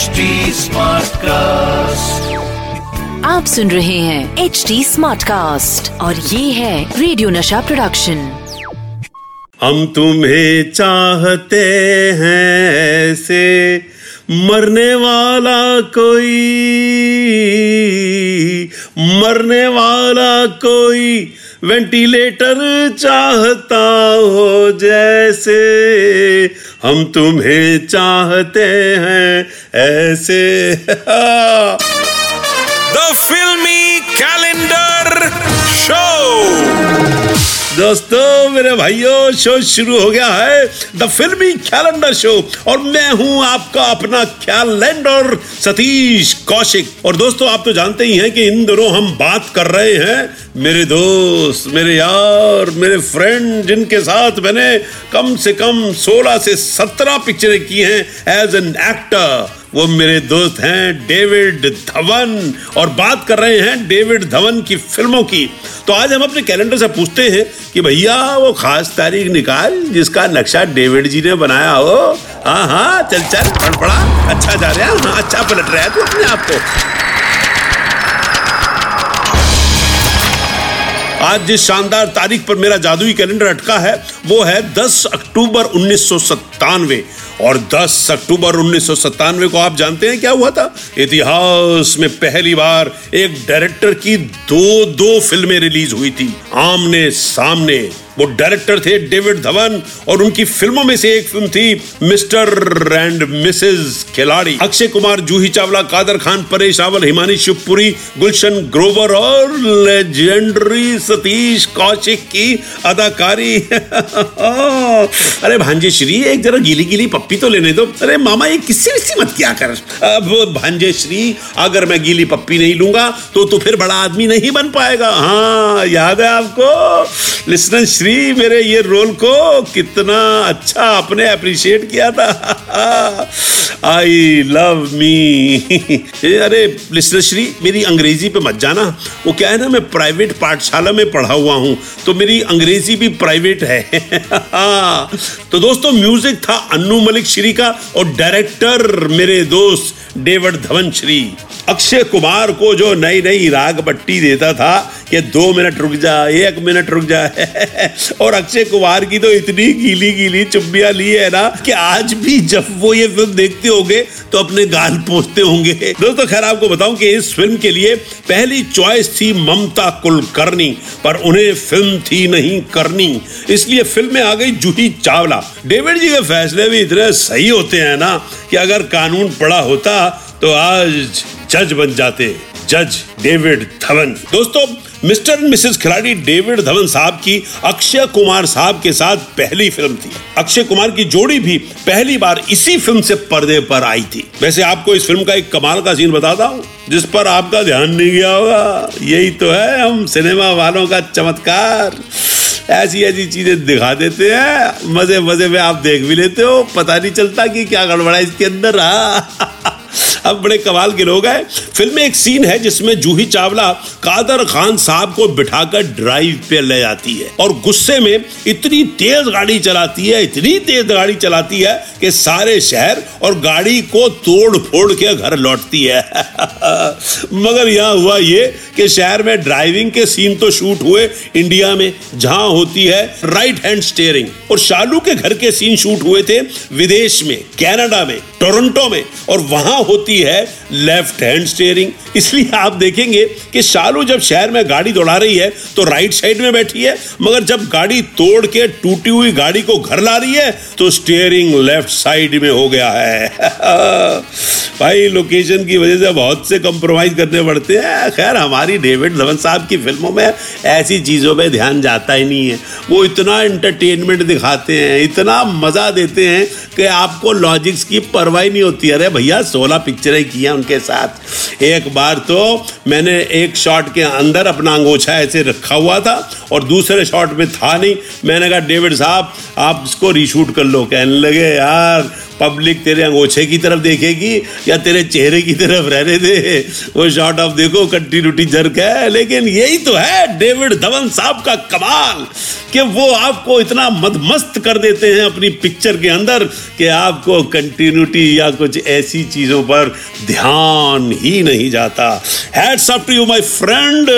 HD cast आप सुन रहे हैं एच डी स्मार्ट कास्ट और ये है रेडियो नशा प्रोडक्शन हम तुम्हें चाहते हैं ऐसे मरने वाला कोई मरने वाला कोई वेंटिलेटर चाहता हो जैसे हम तुम्हें चाहते हैं ऐसे। द फिल्मी कैलेंडर शो दोस्तों, मेरे भाइयों, शो शुरू हो गया है द फिल्मी कैलेंडर शो और मैं हूँ आपका अपना कैलेंडर सतीश कौशिक। और दोस्तों, आप तो जानते ही हैं कि इन दिनों हम बात कर रहे हैं मेरे दोस्त, मेरे यार, मेरे फ्रेंड जिनके साथ मैंने कम से कम 16 से 17 पिक्चरें की हैं एज एन एक्टर वो मेरे दोस्त हैं डेविड धवन। और बात कर रहे हैं डेविड धवन की फ़िल्मों की। तो आज हम अपने कैलेंडर से पूछते हैं कि भैया, वो खास तारीख निकाल, जिसका नक्शा डेविड जी ने बनाया हो। हाँ हाँ चल चल पड़ा अच्छा जा रहा है। हाँ अच्छा पलट रहा है तू अपने आप को। आज जिस शानदार तारीख पर मेरा जादुई कैलेंडर अटका है, वो है 10 अक्टूबर उन्नीस सौ सत्तानवे। और 10 अक्टूबर उन्नीस सौ सत्तानवे को आप जानते हैं क्या हुआ था? इतिहास में पहली बार एक डायरेक्टर की दो दो फ़िल्में रिलीज़ हुई थी। आमने सामने वो डायरेक्टर थे डेविड धवन और उनकी फ़िल्मों में से एक फ़िल्म थी मिस्टर एंड मिसेस खिलाड़ी। अक्षय कुमार, जूही चावला, कादर खान, परेश रावल, हिमानी शिवपुरी, गुलशन ग्रोवर और लेजेंडरी सतीश कौशिक की अदाकारी। अरे भांजे श्री, एक जरा गीली गीली पप्पी तो लेने दो। अरे मामा, ये किसी विस्सी मत क्या कर। अब भांजे श्री, अगर मैं गीली पप्पी नहीं लूँगा तो तो फिर बड़ा आदमी नहीं बन पाएगा। हाँ याद है आपको? लिसनर श्री मेरे ये रोल को कितना अच्छा आपने अप्रिशिएट किया था। आई लव मी अरे श्री, मेरी अंग्रेज़ी पे मत जाना। वो क्या है ना, मैं प्राइवेट पाठशाला में पढ़ा हुआ हूँ तो मेरी अंग्रेज़ी भी प्राइवेट है। तो दोस्तों म्यूज़िक था अन्नू मलिक श्री का और डायरेक्टर मेरे दोस्त डेविड धवन श्री। अक्षय कुमार को जो नई नई राग पट्टी देता था कि दो मिनट रुक जा, एक मिनट रुक जा। और अक्षय कुमार की तो इतनी गीली गीली चुम्बिया ली है ना कि आज भी जब वो ये फ़िल्म देखते होंगे तो अपने गाल पोछते होंगे। दोस्तों, खैर, आपको बताऊँ कि इस फ़िल्म के लिए पहली चॉइस थी ममता कुलकर्णी, पर उन्हें फ़िल्म थी नहीं करनी। इसलिए फ़िल्म में आ गई जूही चावला। डेविड जी के फैसले भी इतने सही होते हैं ना कि अगर कानून पड़ा होता तो आज जज बन जाते। जज डेविड धवन। दोस्तों, mister and missus Khiladi David Dhawan साहब की अक्षय कुमार साहब के साथ पहली फ़िल्म थी। अक्षय कुमार की जोड़ी भी पहली बार इसी फ़िल्म से पर्दे पर आई थी। वैसे आपको इस फ़िल्म का एक कमाल का सीन बताता हूँ, जिस पर आपका ध्यान नहीं गया होगा। यही तो है, हम सिनेमा वालों का चमत्कार। ऐसी ऐसी चीज़ें दिखा देते हैं। मज़े मज़े में आप देख भी लेते हो, पता नहीं चलता कि क्या गड़बड़ा इसके अंदर हाँ अब बड़े कमाल के लोग हैं। फ़िल्म में एक सीन है जिसमें जूही चावला कादर खान साहब को बिठाकर ड्राइव पे ले जाती है और गुस्से में इतनी तेज गाड़ी चलाती है, इतनी तेज गाड़ी चलाती है कि सारे शहर और गाड़ी को तोड़ फोड़ के घर लौटती है। मगर यहाँ हुआ ये कि शहर में ड्राइविंग के सीन तो शूट हुए इंडिया में, जहाँ होती है राइट हैंड स्टेयरिंग और शालू के घर के सीन शूट हुए थे विदेश में कनाडा में टोरंटो में, और वहाँ होती है लेफ़्ट हैंड स्टेयरिंग इसलिए आप देखेंगे कि शालू जब शहर में गाड़ी दौड़ा रही है तो राइट साइड में बैठी है, मगर जब गाड़ी तोड़ के टूटी हुई गाड़ी को घर ला रही है तो स्टेयरिंग लेफ़्ट साइड में हो गया है। भाई लोकेशन की वजह से बहुत से कंप्रोमाइज करने पड़ते हैं। खैर, हमारी डेविड धवन साहब की फ़िल्मों में ऐसी चीज़ों पे ध्यान जाता ही नहीं है। वो इतना एंटरटेनमेंट दिखाते हैं, इतना मज़ा देते हैं कि आपको लॉजिक्स की परवाह नहीं होती। अरे भैया, सोलह पिक्चरें की हैं उनके साथ। एक बार तो मैंने एक शॉट के अंदर अपना अंगोछा ऐसे रखा हुआ था और दूसरे शॉट में था नहीं। मैंने कहा, डेविड साहब, आप इसको रीशूट कर लो। कहने लगे, यार पब्लिक तेरे अंगोछे की तरफ़ देखेगी या तेरे चेहरे की तरफ़? रहने दे। वो शॉर्ट ऑफ़ देखो कट्टी कंटिन्यूटी जर्क है। लेकिन यही तो है, डेविड धवन साहब का कमाल कि वो आपको इतना मदमस्त कर देते हैं अपनी पिक्चर के अंदर। कि आपको कंटिन्यूटी या कुछ ऐसी चीज़ों पर ध्यान ही नहीं जाता। Hats up to you my friend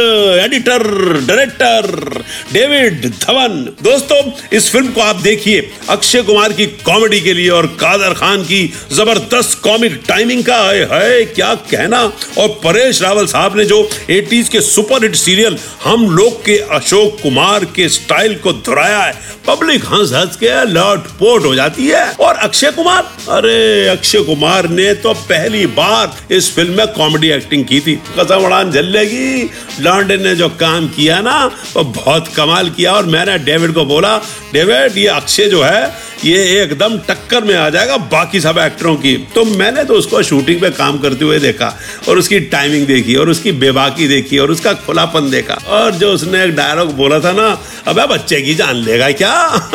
editor director David Dhawan दोस्तों इस फ़िल्म को आप देखिए अक्षय कुमार की कॉमेडी के लिए और कादर खान की ज़बरदस्त कॉमिक टाइमिंग का। है, है क्या कहना? और परेश रावल साहब ने जो 80s के सुपर हिट सीरियल हम लोग के अशोक कुमार के स्टाइल को दोहराया है। पब्लिक हंस हंस के लौट पोट हो जाती है। और अक्षय कुमार? अरे, अक्षय कुमार ने तो पहली बार इस फ़िल्म में कॉमेडी एक्टिंग की थी। कसम उड़ान झल्लेगी लॉन्डे ने जो काम किया ना, वो बहुत कमाल किया। और मैंने डेविड को बोला, डेविड, ये अक्षय जो है ये एकदम टक्कर में आ जाएगा बाकी सब एक्टरों की। तो मैंने तो उसको शूटिंग पे काम करते हुए देखा, और उसकी टाइमिंग देखी, और उसकी बेबाकी देखी, और उसका खुलापन देखा, और जो उसने एक डायलॉग बोला था ना, अब बच्चे की जान लेगा क्या?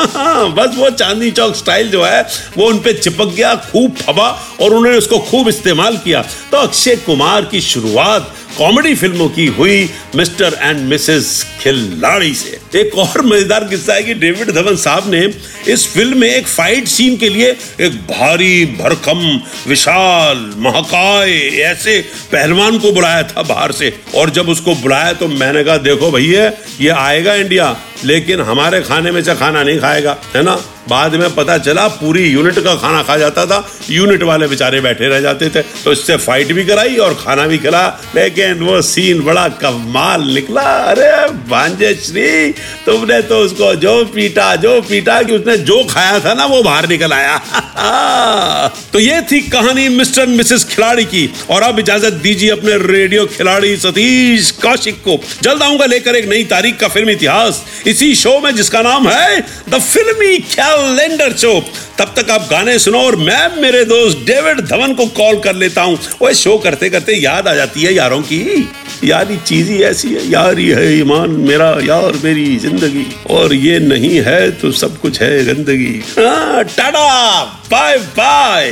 बस वो चांदनी चौक स्टाइल जो है, वो उन पे चिपक गया, खूब फबा और उन्होंने उसको खूब इस्तेमाल किया। तो अक्षय कुमार की शुरुआत कॉमेडी फ़िल्मों की हुई मिस्टर एंड मिसेस खिलाड़ी से। एक और मज़ेदार किस्सा है कि डेविड धवन साहब ने इस फ़िल्म में एक फाइट सीन के लिए एक भारी भरकम, विशाल महाकाय ऐसे पहलवान को बुलाया था बाहर से। और जब उसको बुलाया तो मैंने कहा, देखो भैया, ये आएगा इंडिया लेकिन हमारे खाने में से खाना नहीं खाएगा, है ना? बाद में पता चला, पूरी यूनिट का खाना खा जाता था। यूनिट वाले बेचारे बैठे रह जाते थे। तो इससे फाइट भी कराई और खाना भी खिला। लेकिन वो सीन बड़ा कमाल निकला। अरे भांजे श्री, तुमने तो उसको जो पीटा जो पीटा कि उसने जो खाया था ना, वो बाहर निकल आया। तो ये थी कहानी मिस्टर एंड मिसेस खिलाड़ी की। और अब इजाज़त दीजिए अपने रेडियो खिलाड़ी सतीश कौशिक को। जल्द आऊँगा लेकर एक नई तारीख का फ़िल्म इतिहास। इसी शो में जिसका नाम है द फिल्मी कैलेंडर शो तब तक आप गाने सुनो और मैं मेरे दोस्त डेविड धवन को कॉल कर लेता हूँ। वो शो करते करते याद आ जाती है यारों की। यार ये चीज़ ही ऐसी है यार ये है ईमान मेरा यार मेरी ज़िंदगी। और ये नहीं है तो सब कुछ है गंदगी। हाँ, टाटा बाय बाय